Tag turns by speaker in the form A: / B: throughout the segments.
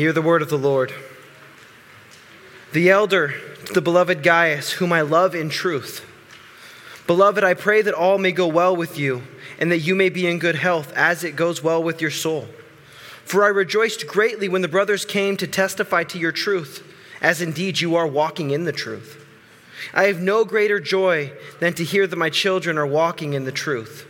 A: Hear the word of the Lord. The elder to the beloved Gaius, whom I love in truth. Beloved, I pray that all may go well with you, and that you may be in good health, as it goes well with your soul. For I rejoiced greatly when the brothers came to testify to your truth, as indeed you are walking in the truth. I have no greater joy than to hear that my children are walking in the truth.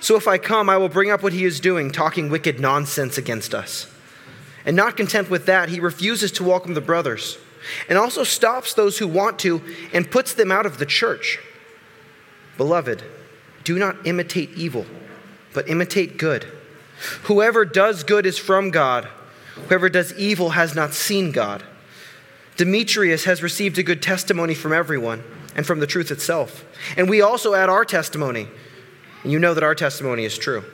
A: So if I come, I will bring up what he is doing, talking wicked nonsense against us. And not content with that, he refuses to welcome the brothers, and also stops those who want to and puts them out of the church. Beloved, do not imitate evil, but imitate good. Whoever does good is from God, whoever does evil has not seen God. Demetrius has received a good testimony from everyone and from the truth itself. And we also add our testimony and you know that our testimony is true.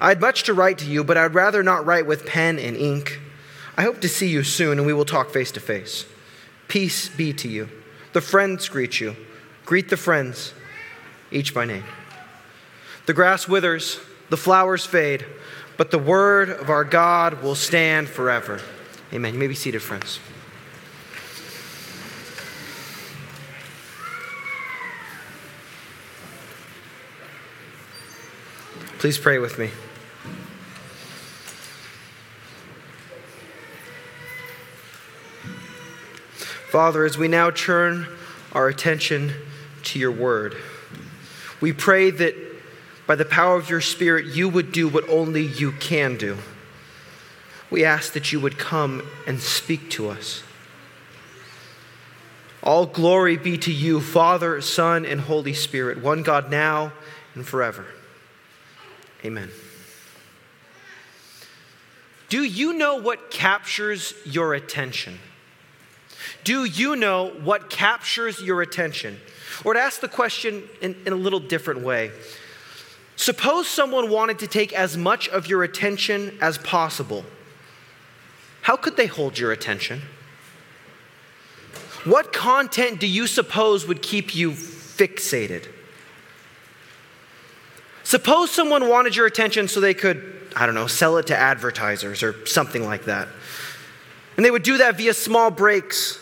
A: I had much to write to you, but I'd rather not write with pen and ink. I hope to see you soon, and we will talk face to face. Peace be to you. The friends greet you. Greet the friends, each by name. The grass withers, the flowers fade, but the word of our God will stand forever. Amen. You may be seated, friends. Please pray with me. Father, as we now turn our attention to your word, we pray that by the power of your Spirit, you would do what only you can do. We ask that you would come and speak to us. All glory be to you, Father, Son, and Holy Spirit, one God now and forever. Amen. Do you know what captures your attention? Do you know what captures your attention? Or to ask the question in, in, a little different way suppose someone wanted to take as much of your attention as possible. How could they hold your attention? What content do you suppose would keep you fixated? Suppose someone wanted your attention so they could, I don't know, sell it to advertisers or something like that. And they would do that via small breaks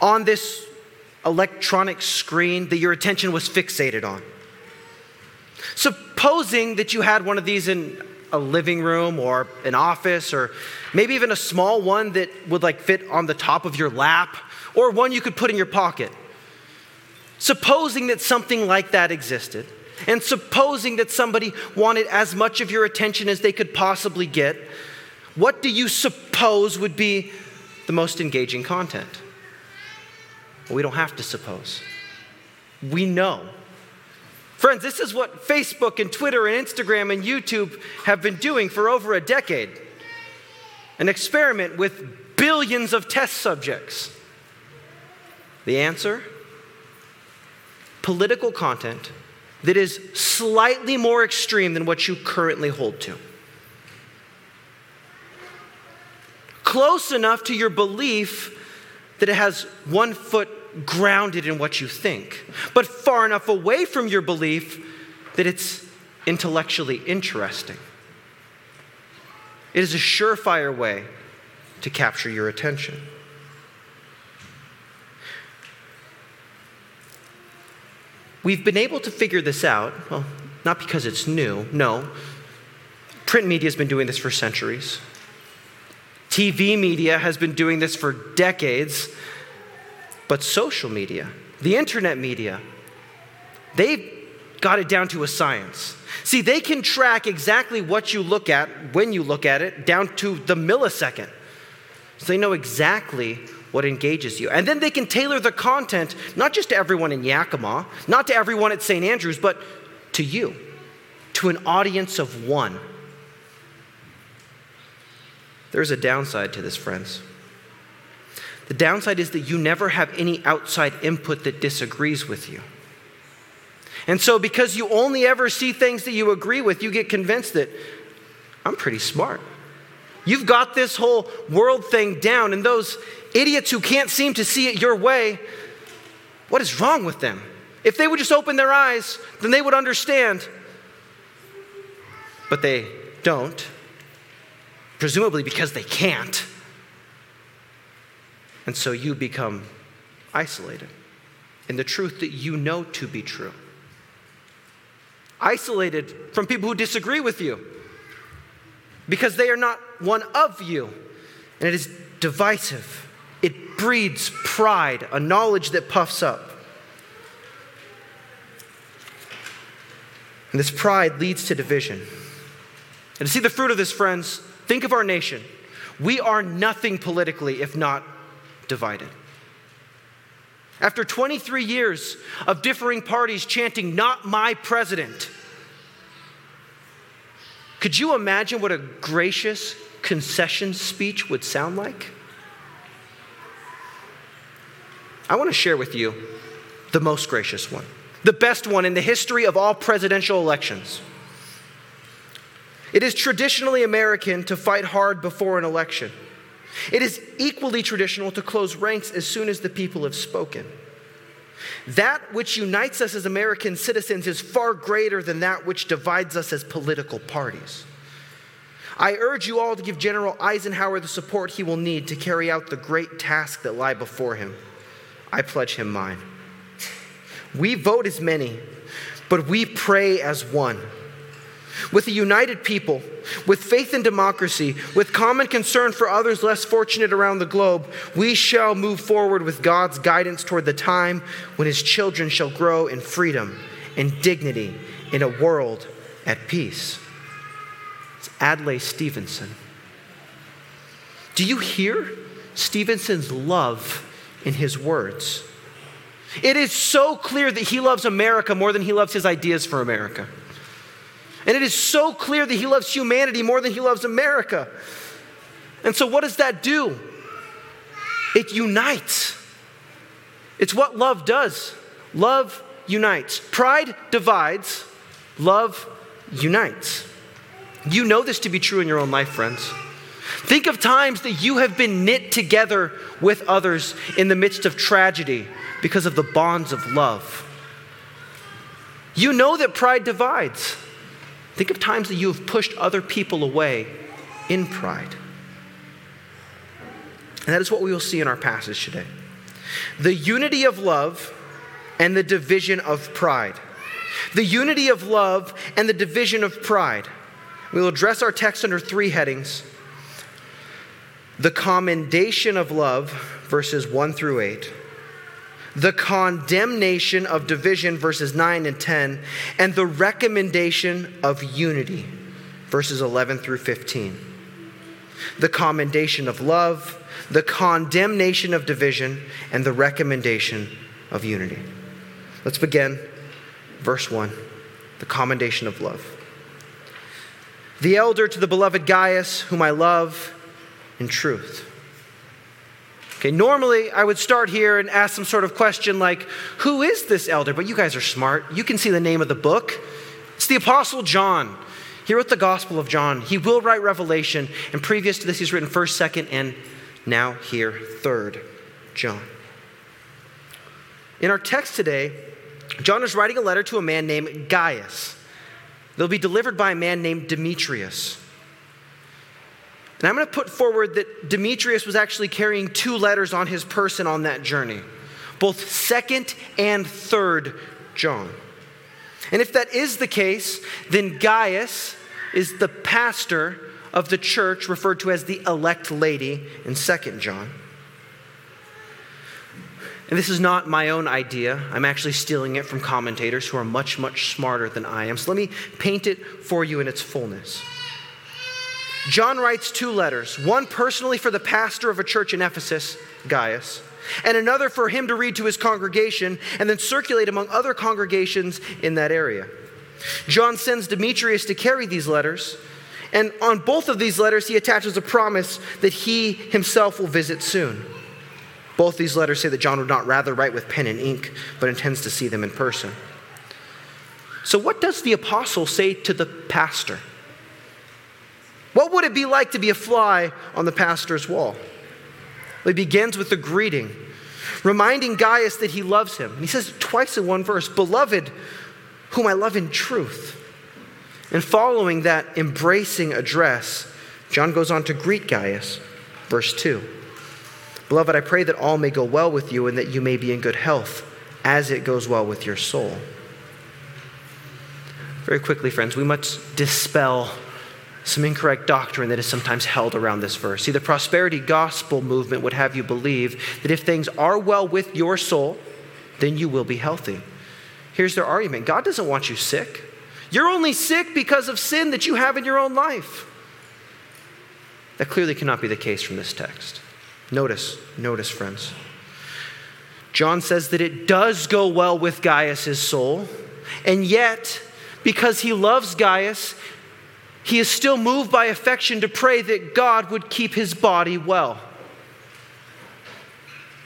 A: on this electronic screen that your attention was fixated on. Supposing that you had one of these in a living room or an office or maybe even a small one that would like fit on the top of your lap or one you could put in your pocket. Supposing that something like that existed, and supposing that somebody wanted as much of your attention as they could possibly get, what do you suppose would be the most engaging content? Well, we don't have to suppose. We know. Friends, this is what Facebook and Twitter and Instagram and YouTube have been doing for over a decade an experiment with billions of test subjects. The answer? Political content that is slightly more extreme than what you currently hold to. Close enough to your belief that it has one foot grounded in what you think, but far enough away from your belief that it's intellectually interesting. It is a surefire way to capture your attention. We've been able to figure this out, well, not because it's new, no. Print media has been doing this for centuries. TV media has been doing this for decades. But social media, the internet media, they've got it down to a science. See, they can track exactly what you look at when you look at it down to the millisecond. So they know exactly what engages you. And then they can tailor the content, not just to everyone in Yakima, not to everyone at St. Andrews, but to you, to an audience of one. There's a downside to this, friends. The downside is that you never have any outside input that disagrees with you. And so, because you only ever see things that you agree with, you get convinced that I'm pretty smart. You've got this whole world thing down, and those idiots who can't seem to see it your way, what is wrong with them? If they would just open their eyes, then they would understand. But they don't, presumably because they can't. And so you become isolated in the truth that you know to be true. Isolated from people who disagree with you because they are not one of you. And it is divisive. It breeds pride, a knowledge that puffs up. And this pride leads to division. And to see the fruit of this, friends, think of our nation. We are nothing politically if not divided. After 23 years of differing parties chanting, Not my president, could you imagine what a gracious concession speech would sound like? I want to share with you the most gracious one, the best one in the history of all presidential elections. It is traditionally American to fight hard before an election. It is equally traditional to close ranks as soon as the people have spoken. That which unites us as American citizens is far greater than that which divides us as political parties. I urge you all to give General Eisenhower the support he will need to carry out the great task that lie before him. I pledge him mine. We vote as many, but we pray as one. With a united people, with faith in democracy, with common concern for others less fortunate around the globe, we shall move forward with God's guidance toward the time when his children shall grow in freedom and dignity in a world at peace. It's Adlai Stevenson. Do you hear Stevenson's love in his words? It is so clear that he loves America more than he loves his ideas for America. And it is so clear that he loves humanity more than he loves America. And so, what does that do? It unites. It's what love does. Love unites. Pride divides, love unites. You know this to be true in your own life, friends. Think of times that you have been knit together with others in the midst of tragedy because of the bonds of love. You know that pride divides. Think of times that you have pushed other people away in pride. And that is what we will see in our passage today the unity of love and the division of pride. The unity of love and the division of pride. We will address our text under three headings the commendation of love, verses 1 through 8 the condemnation of division, verses 9 and 10, and the recommendation of unity, verses 11 through 15. The commendation of love, the condemnation of division, and the recommendation of unity. Let's begin. Verse 1 the commendation of love. The elder to the beloved Gaius, whom I love in truth. Okay, normally I would start here and ask some sort of question like, Who is this elder? But you guys are smart. You can see the name of the book. It's the Apostle John. He wrote the Gospel of John. He will write Revelation. And previous to this, he's written 1st, 2nd, and now here, 3rd John. In our text today, John is writing a letter to a man named Gaius. They'll be delivered by a man named Demetrius. And I'm going to put forward that Demetrius was actually carrying two letters on his person on that journey, both 2nd and 3rd John. And if that is the case, then Gaius is the pastor of the church referred to as the elect lady in 2nd John. And this is not my own idea. I'm actually stealing it from commentators who are much, much smarter than I am. So let me paint it for you in its fullness. John writes two letters one personally for the pastor of a church in Ephesus, Gaius, and another for him to read to his congregation and then circulate among other congregations in that area. John sends Demetrius to carry these letters, And on both of these letters, he attaches a promise that he himself will visit soon. Both these letters say that John would not rather write with pen and ink, but intends to see them in person. So, what does the apostle say to the pastor? What would it be like to be a fly on the pastor's wall? It begins with a greeting, reminding Gaius that he loves him. And he says twice in one verse, Beloved, whom I love in truth. And following that embracing address, John goes on to greet Gaius, verse 2. Beloved, I pray that all may go well with you and that you may be in good health as it goes well with your soul. Very quickly, friends, we must dispel some incorrect doctrine that is sometimes held around this verse. See, the prosperity gospel movement would have you believe that if things are well with your soul, then you will be healthy. Here's their argument God doesn't want you sick. You're only sick because of sin that you have in your own life. That clearly cannot be the case from this text. Notice, notice, friends. John says that it does go well with Gaius' soul, and yet, because he loves Gaius, he is still moved by affection to pray that God would keep his body well.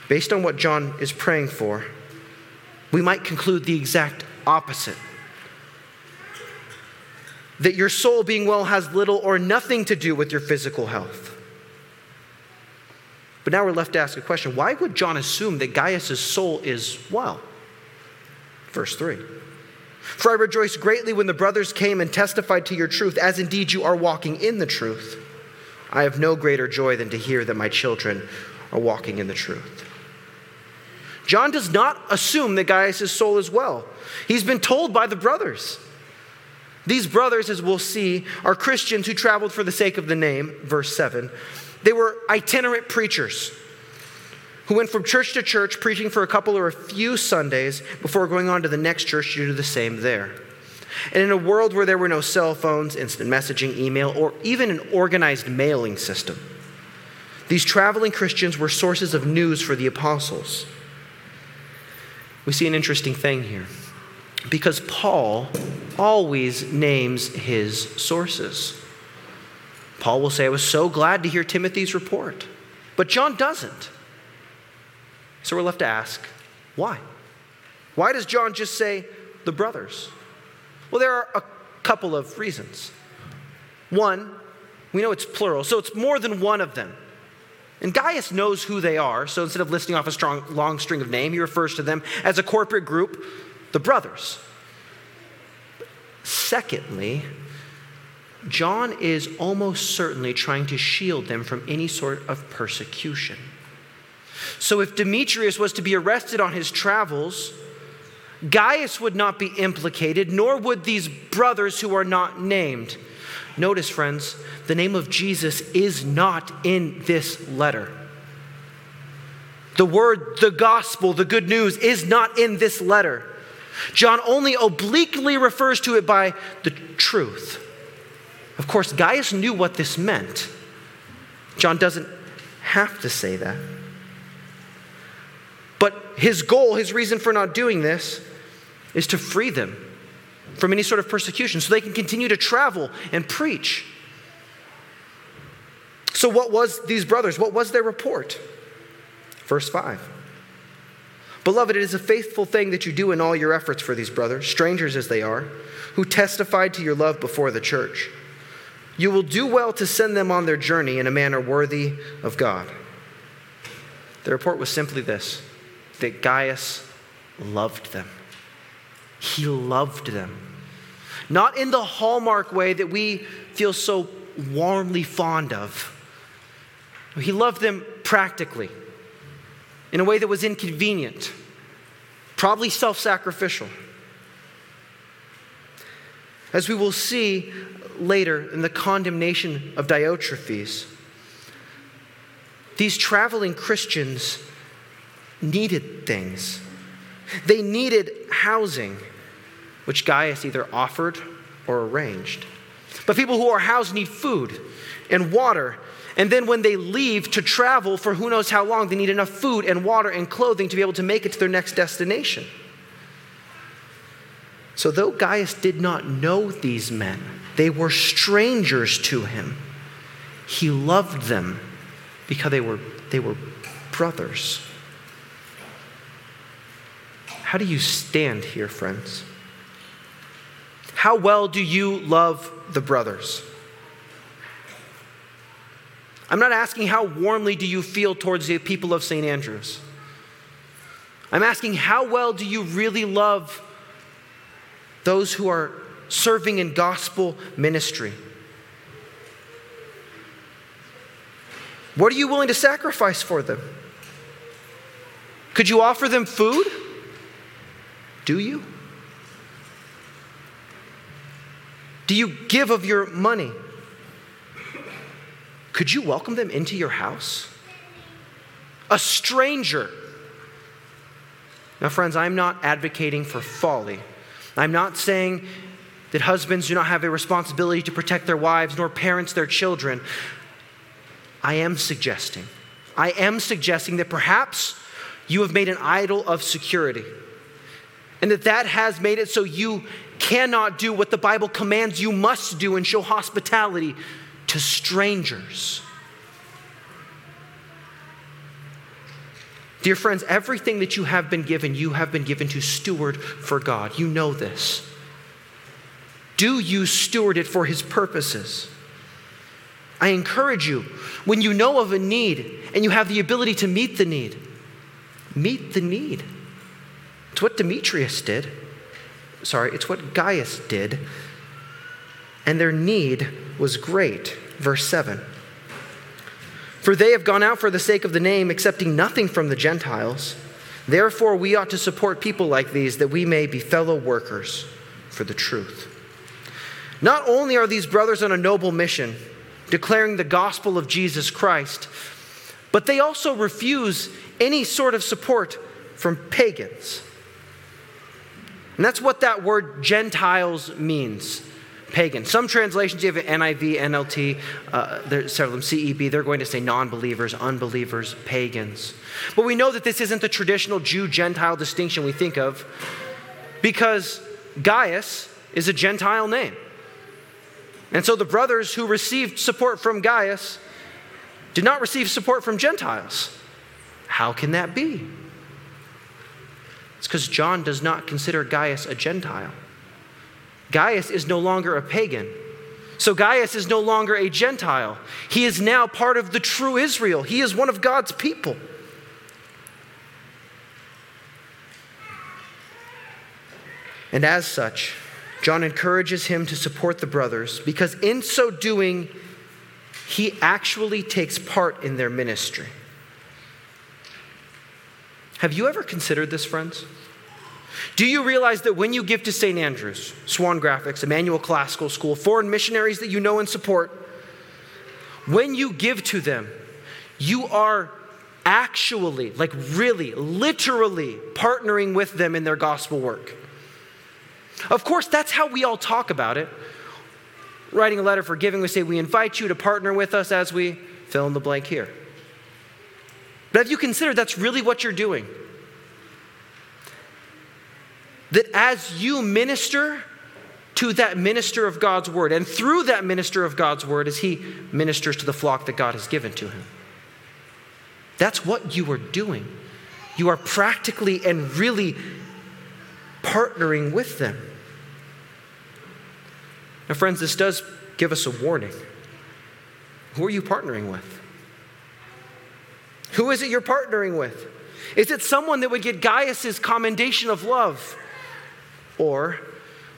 A: Based on what John is praying for, we might conclude the exact opposite that your soul being well has little or nothing to do with your physical health. But now we're left to ask a question why would John assume that Gaius' soul is well? Verse 3. For I rejoiced greatly when the brothers came and testified to your truth, as indeed you are walking in the truth. I have no greater joy than to hear that my children are walking in the truth. John does not assume that Gaius' soul is well. He's been told by the brothers. These brothers, as we'll see, are Christians who traveled for the sake of the name, verse 7. They were itinerant preachers who went from church to church preaching for a couple or a few Sundays before going on to the next church to do the same there. And in a world where there were no cell phones, instant messaging, email, or even an organized mailing system, these traveling Christians were sources of news for the apostles. We see an interesting thing here because Paul always names his sources. Paul will say, I was so glad to hear Timothy's report, but John doesn't. So we're left to ask, why? Why does John just say the brothers? Well, there are a couple of reasons. One, we know it's plural, so it's more than one of them. And Gaius knows who they are, so instead of listing off a strong, long string of name, he refers to them as a corporate group, the brothers. Secondly, John is almost certainly trying to shield them from any sort of persecution. So if Demetrius was to be arrested on his travels, Gaius would not be implicated, nor would these brothers who are not named. Notice, friends, the name of Jesus is not in this letter. The word, the gospel, the good news is not in this letter. John only obliquely refers to it by the truth. Of course, Gaius knew what this meant. John doesn't have to say that. His goal, his reason for not doing this, is to free them from any sort of persecution so they can continue to travel and preach. So, what was these brothers? What was their report? Verse 5. Beloved, it is a faithful thing that you do in all your efforts for these brothers, strangers as they are, who testified to your love before the church. You will do well to send them on their journey in a manner worthy of God. The report was simply this that Gaius loved them. He loved them. Not in the hallmark way that we feel so warmly fond of. He loved them practically, in a way that was inconvenient, probably self sacrificial. As we will see later in the condemnation of Diotrephes, these traveling Christians needed things. They needed housing, which Gaius either offered or arranged. But people who are housed need food and water. And then when they leave to travel for who knows how long, they need enough food and water and clothing to be able to make it to their next destination. So, though Gaius did not know these men, They were strangers to him. He loved them because they were, they were brothers. How do you stand here, friends? How well do you love the brothers? I'm not asking how warmly do you feel towards the people of St. Andrews. I'm asking how well do you really love those who are serving in gospel ministry? What are you willing to sacrifice for them? Could you offer them food? Do you? Do you give of your money? Could you welcome them into your house? A stranger. Now, friends, I'm not advocating for folly. I'm not saying that husbands do not have a responsibility to protect their wives, nor parents their children. I am suggesting, I am suggesting that perhaps you have made an idol of security. And that that has made it so you cannot do what the Bible commands you must do and show hospitality to strangers. Dear friends, everything that you have been given, you have been given to steward for God. You know this. Do you steward it for His purposes? I encourage you, when you know of a need and you have the ability to meet the need, meet the need. It's what Demetrius did. Sorry, it's what Gaius did. And their need was great. Verse 7. For they have gone out for the sake of the name, accepting nothing from the Gentiles. Therefore, we ought to support people like these that we may be fellow workers for the truth. Not only are these brothers on a noble mission, declaring the gospel of Jesus Christ, but they also refuse any sort of support from pagans. And that's what that word Gentiles means pagan. Some translations, you have NIV, NLT, uh, there's several of them, CEB, they're going to say non believers, unbelievers, pagans. But we know that this isn't the traditional Jew Gentile distinction we think of because Gaius is a Gentile name. And so the brothers who received support from Gaius did not receive support from Gentiles. How can that be? It's because John does not consider Gaius a Gentile. Gaius is no longer a pagan. So Gaius is no longer a Gentile. He is now part of the true Israel. He is one of God's people. And as such, John encourages him to support the brothers because in so doing, he actually takes part in their ministry. Have you ever considered this, friends? Do you realize that when you give to St. Andrews, Swan Graphics, Emmanuel Classical School, foreign missionaries that you know and support, when you give to them, you are actually, like really, literally partnering with them in their gospel work. Of course, that's how we all talk about it. Writing a letter for giving, we say, We invite you to partner with us as we fill in the blank here. But have you considered that's really what you're doing? That as you minister to that minister of God's word, and through that minister of God's word, as he ministers to the flock that God has given to him, that's what you are doing. You are practically and really partnering with them. Now, friends, this does give us a warning. Who are you partnering with? Who is it you're partnering with? Is it someone that would get Gaius's commendation of love? Or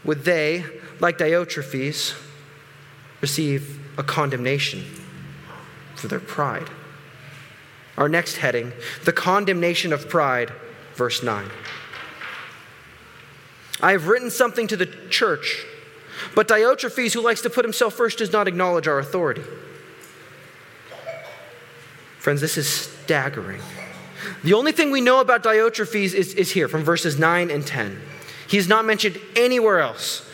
A: would they, like Diotrephes, receive a condemnation for their pride? Our next heading the condemnation of pride, verse 9. I have written something to the church, but Diotrephes, who likes to put himself first, does not acknowledge our authority. Friends, this is staggering. The only thing we know about Diotrephes is, is here from verses 9 and 10. He's not mentioned anywhere else,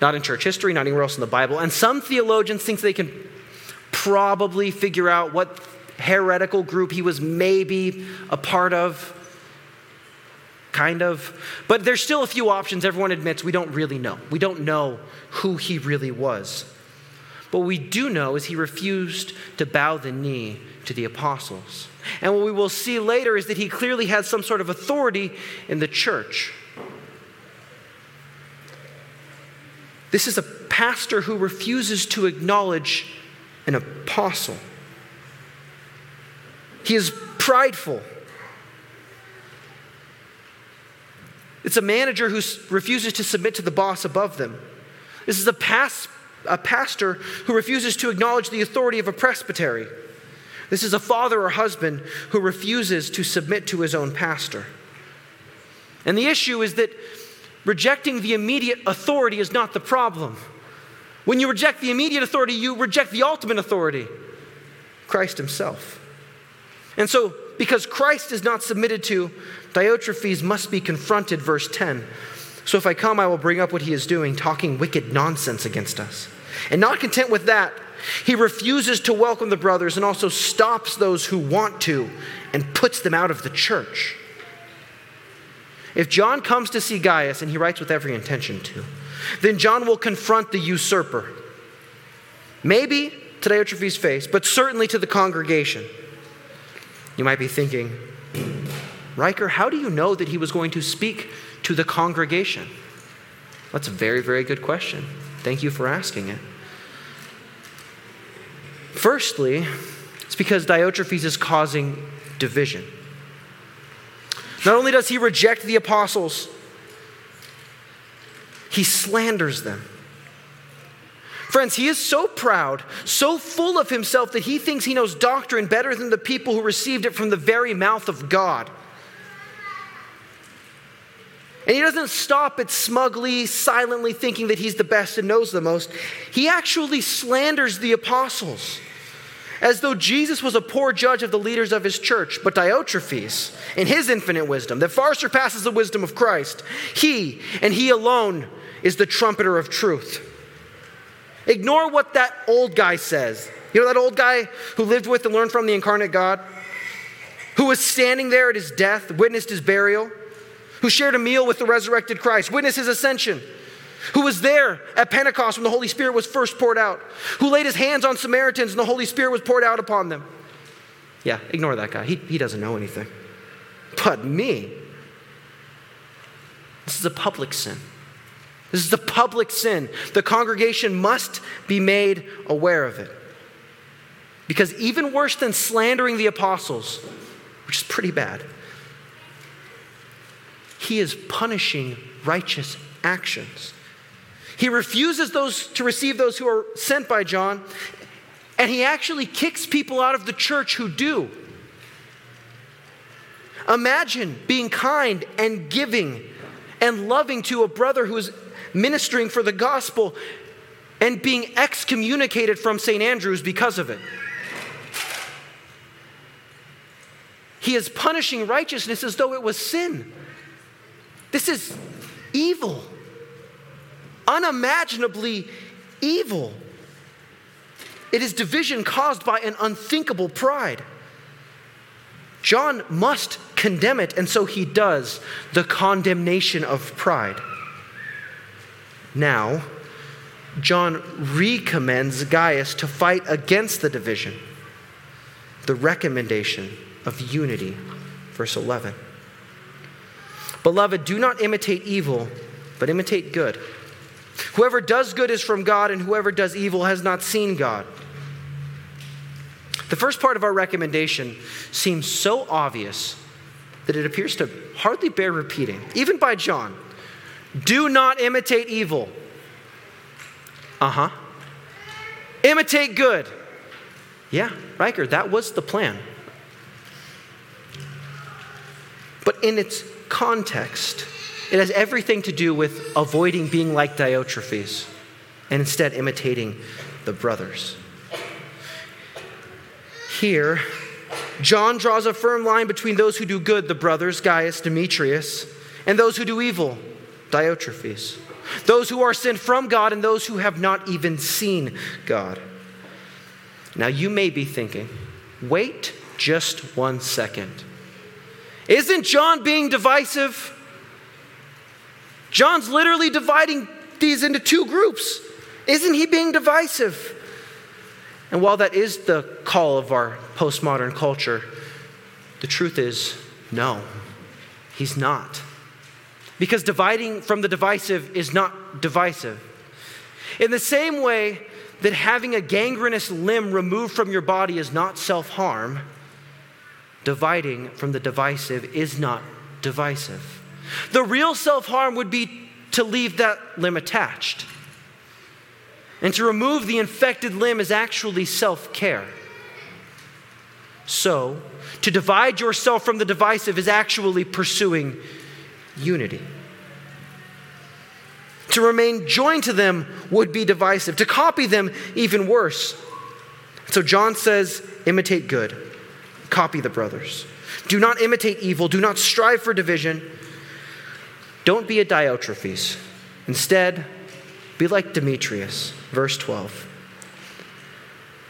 A: not in church history, not anywhere else in the Bible. And some theologians think they can probably figure out what heretical group he was maybe a part of. kind of. But there's still a few options. Everyone admits we don't really know. We don't know who he really was. But what we do know is he refused to bow the knee to the apostles. And what we will see later is that he clearly had some sort of authority in the church. This is a pastor who refuses to acknowledge an apostle. He is prideful. It's a manager who refuses to submit to the boss above them. This is a, pas- a pastor who refuses to acknowledge the authority of a presbytery. This is a father or husband who refuses to submit to his own pastor. And the issue is that rejecting the immediate authority is not the problem. When you reject the immediate authority, you reject the ultimate authority Christ Himself. And so, because Christ is not submitted to, Diotrephes must be confronted, verse 10. So if I come, I will bring up what he is doing, talking wicked nonsense against us. And not content with that, he refuses to welcome the brothers and also stops those who want to and puts them out of the church. If John comes to see Gaius, and he writes with every intention to, then John will confront the usurper. Maybe to Diotrephes' face, but certainly to the congregation. You might be thinking, Riker, how do you know that he was going to speak to the congregation? That's a very, very good question. Thank you for asking it. Firstly, it's because Diotrephes is causing division. Not only does he reject the apostles, he slanders them. Friends, he is so proud, so full of himself that he thinks he knows doctrine better than the people who received it from the very mouth of God. And he doesn't stop at smugly, silently thinking that he's the best and knows the most. He actually slanders the apostles as though Jesus was a poor judge of the leaders of his church. But Diotrephes, in his infinite wisdom that far surpasses the wisdom of Christ, he and he alone is the trumpeter of truth. Ignore what that old guy says. You know that old guy who lived with and learned from the incarnate God? Who was standing there at his death, witnessed his burial, who shared a meal with the resurrected Christ, witnessed his ascension, who was there at Pentecost when the Holy Spirit was first poured out, who laid his hands on Samaritans and the Holy Spirit was poured out upon them. Yeah, ignore that guy. He, he doesn't know anything. But me, this is a public sin. This is the public sin. The congregation must be made aware of it. Because even worse than slandering the apostles, which is pretty bad, he is punishing righteous actions. He refuses those to receive those who are sent by John, and he actually kicks people out of the church who do. Imagine being kind and giving and loving to a brother who is ministering for the gospel and being excommunicated from St. Andrews because of it. He is punishing righteousness as though it was sin. This is evil, unimaginably evil. It is division caused by an unthinkable pride. John must condemn it, and so he does the condemnation of pride. Now, John recommends Gaius to fight against the division, the recommendation of unity. Verse 11. Beloved, do not imitate evil, but imitate good. Whoever does good is from God, and whoever does evil has not seen God. The first part of our recommendation seems so obvious that it appears to hardly bear repeating, even by John. Do not imitate evil. Uh huh. Imitate good. Yeah, Riker, that was the plan. But in its context, it has everything to do with avoiding being like Diotrephes and instead imitating the brothers. Here, John draws a firm line between those who do good, the brothers, Gaius, Demetrius, and those who do evil, Diotrephes. Those who are sent from God and those who have not even seen God. Now you may be thinking, wait just one second. Isn't John being divisive? John's literally dividing these into two groups. Isn't he being divisive? And while that is the call of our postmodern culture, the truth is no, he's not. Because dividing from the divisive is not divisive. In the same way that having a gangrenous limb removed from your body is not self harm, dividing from the divisive is not divisive. The real self harm would be to leave that limb attached. And to remove the infected limb is actually self care. So, to divide yourself from the divisive is actually pursuing unity. To remain joined to them would be divisive. To copy them, even worse. So John says, imitate good, copy the brothers. Do not imitate evil, do not strive for division. Don't be a Diotrephes. Instead, be like Demetrius. Verse 12.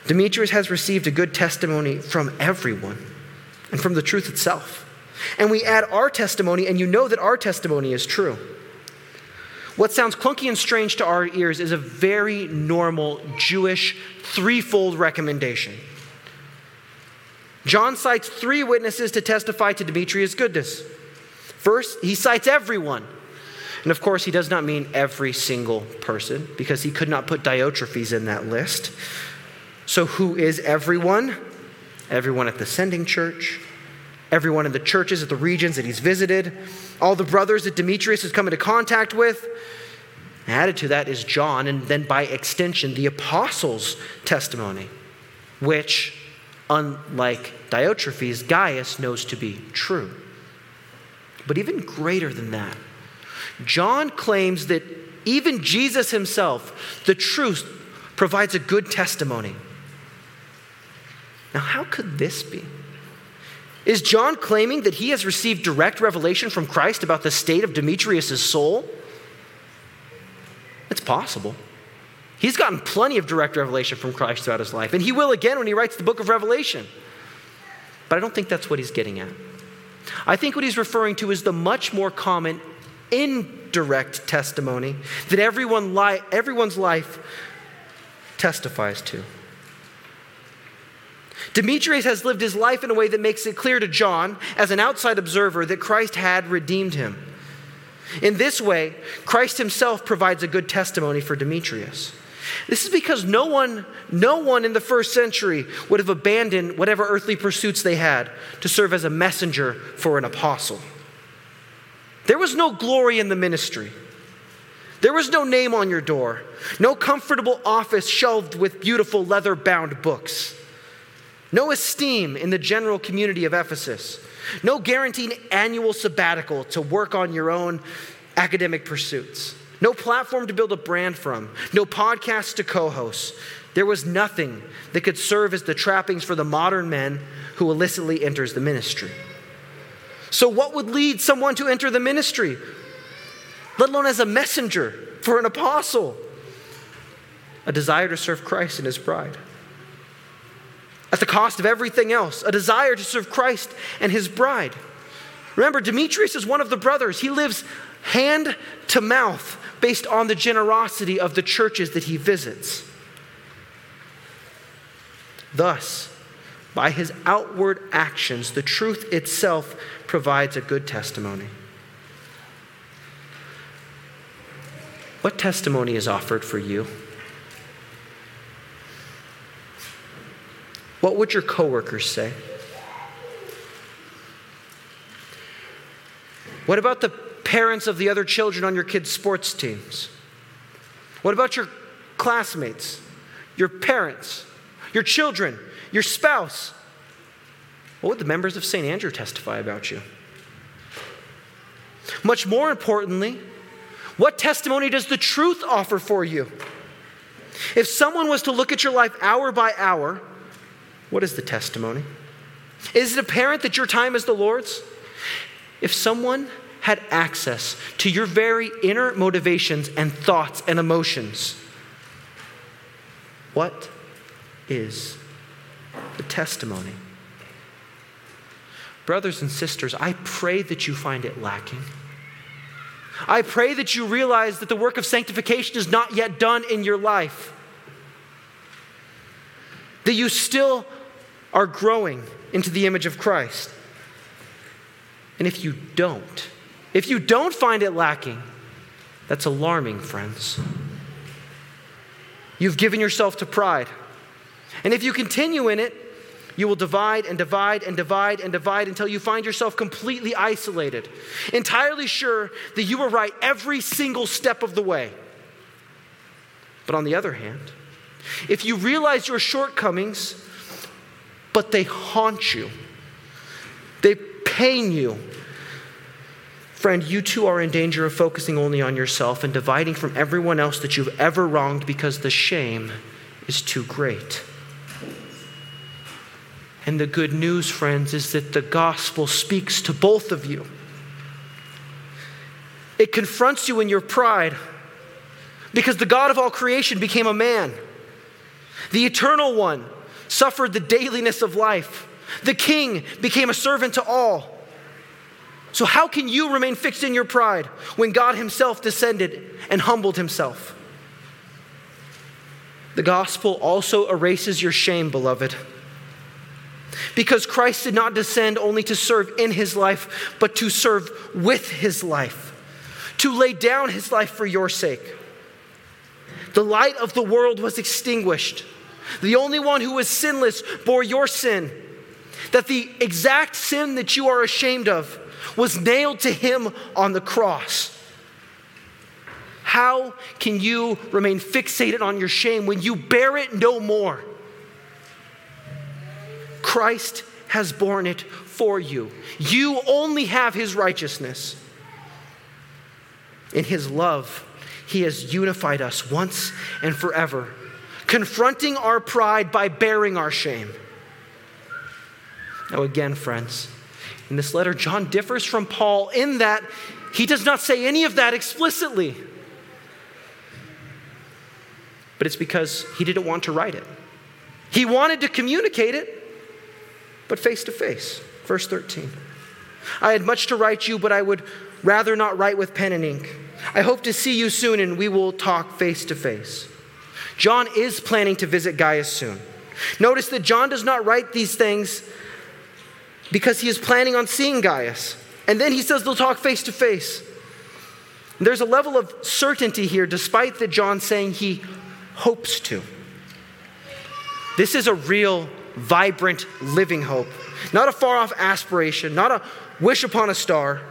A: Demetrius has received a good testimony from everyone and from the truth itself. And we add our testimony, and you know that our testimony is true. What sounds clunky and strange to our ears is a very normal Jewish threefold recommendation. John cites three witnesses to testify to Demetrius' goodness. First, he cites everyone. And of course, he does not mean every single person because he could not put Diotrephes in that list. So, who is everyone? Everyone at the sending church, everyone in the churches at the regions that he's visited, all the brothers that Demetrius has come into contact with. Added to that is John, and then by extension, the apostles' testimony, which, unlike Diotrephes, Gaius knows to be true. But even greater than that, John claims that even Jesus himself, the truth, provides a good testimony. Now, how could this be? Is John claiming that he has received direct revelation from Christ about the state of Demetrius' soul? It's possible. He's gotten plenty of direct revelation from Christ throughout his life, and he will again when he writes the book of Revelation. But I don't think that's what he's getting at. I think what he's referring to is the much more common indirect testimony that everyone li- everyone's life testifies to. Demetrius has lived his life in a way that makes it clear to John, as an outside observer, that Christ had redeemed him. In this way, Christ himself provides a good testimony for Demetrius. This is because no one, no one in the first century would have abandoned whatever earthly pursuits they had to serve as a messenger for an apostle. There was no glory in the ministry. There was no name on your door, no comfortable office shelved with beautiful leather bound books, no esteem in the general community of Ephesus, no guaranteed annual sabbatical to work on your own academic pursuits, no platform to build a brand from, no podcast to co host. There was nothing that could serve as the trappings for the modern man who illicitly enters the ministry. So, what would lead someone to enter the ministry, let alone as a messenger for an apostle? A desire to serve Christ and his bride. At the cost of everything else, a desire to serve Christ and his bride. Remember, Demetrius is one of the brothers. He lives hand to mouth based on the generosity of the churches that he visits. Thus, by his outward actions, the truth itself provides a good testimony. What testimony is offered for you? What would your coworkers say? What about the parents of the other children on your kids' sports teams? What about your classmates, your parents, your children, your spouse? What would the members of St. Andrew testify about you? Much more importantly, what testimony does the truth offer for you? If someone was to look at your life hour by hour, what is the testimony? Is it apparent that your time is the Lord's? If someone had access to your very inner motivations and thoughts and emotions, what is the testimony? Brothers and sisters, I pray that you find it lacking. I pray that you realize that the work of sanctification is not yet done in your life. That you still are growing into the image of Christ. And if you don't, if you don't find it lacking, that's alarming, friends. You've given yourself to pride. And if you continue in it, you will divide and divide and divide and divide until you find yourself completely isolated, entirely sure that you were right every single step of the way. But on the other hand, if you realize your shortcomings, but they haunt you, they pain you, friend, you too are in danger of focusing only on yourself and dividing from everyone else that you've ever wronged because the shame is too great. And the good news, friends, is that the gospel speaks to both of you. It confronts you in your pride because the God of all creation became a man. The eternal one suffered the dailiness of life. The king became a servant to all. So, how can you remain fixed in your pride when God Himself descended and humbled Himself? The gospel also erases your shame, beloved. Because Christ did not descend only to serve in his life, but to serve with his life, to lay down his life for your sake. The light of the world was extinguished. The only one who was sinless bore your sin. That the exact sin that you are ashamed of was nailed to him on the cross. How can you remain fixated on your shame when you bear it no more? Christ has borne it for you. You only have his righteousness. In his love, he has unified us once and forever, confronting our pride by bearing our shame. Now, again, friends, in this letter, John differs from Paul in that he does not say any of that explicitly. But it's because he didn't want to write it. He wanted to communicate it, but face to face. Verse 13. I had much to write you, but I would rather not write with pen and ink. I hope to see you soon and we will talk face to face. John is planning to visit Gaius soon. Notice that John does not write these things because he is planning on seeing Gaius. And then he says they'll talk face to face. There's a level of certainty here, despite that John saying he hopes to. This is a real vibrant, living hope. Not a far off aspiration, not a wish upon a star.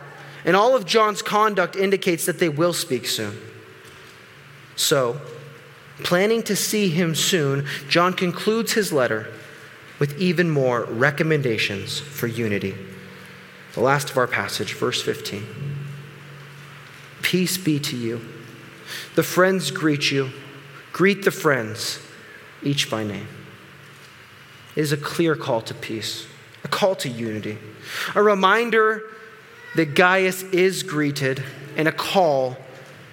A: And all of John's conduct indicates that they will speak soon. So, planning to see him soon, John concludes his letter with even more recommendations for unity. The last of our passage, verse 15. Peace be to you. The friends greet you. Greet the friends, each by name It is a clear call to peace, a call to unity, a reminder that Gaius is greeted, and a call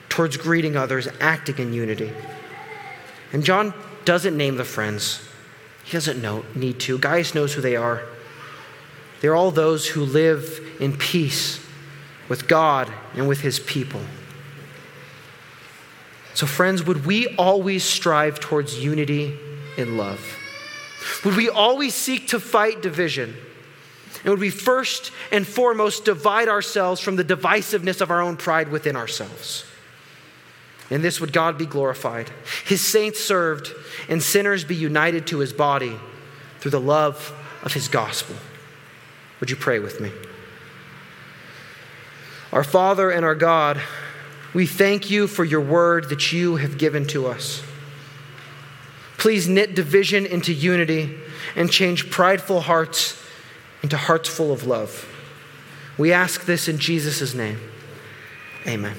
A: towards greeting others, acting in unity. And John doesn't name the friends, he doesn't know, need to. Gaius knows who they are. They're all those who live in peace with God and with his people. So, friends, would we always strive towards unity in love? Would we always seek to fight division? And would we first and foremost divide ourselves from the divisiveness of our own pride within ourselves? In this would God be glorified, his saints served, and sinners be united to his body through the love of his gospel. Would you pray with me? Our Father and our God, we thank you for your word that you have given to us. Please knit division into unity and change prideful hearts into hearts full of love. We ask this in Jesus' name. Amen.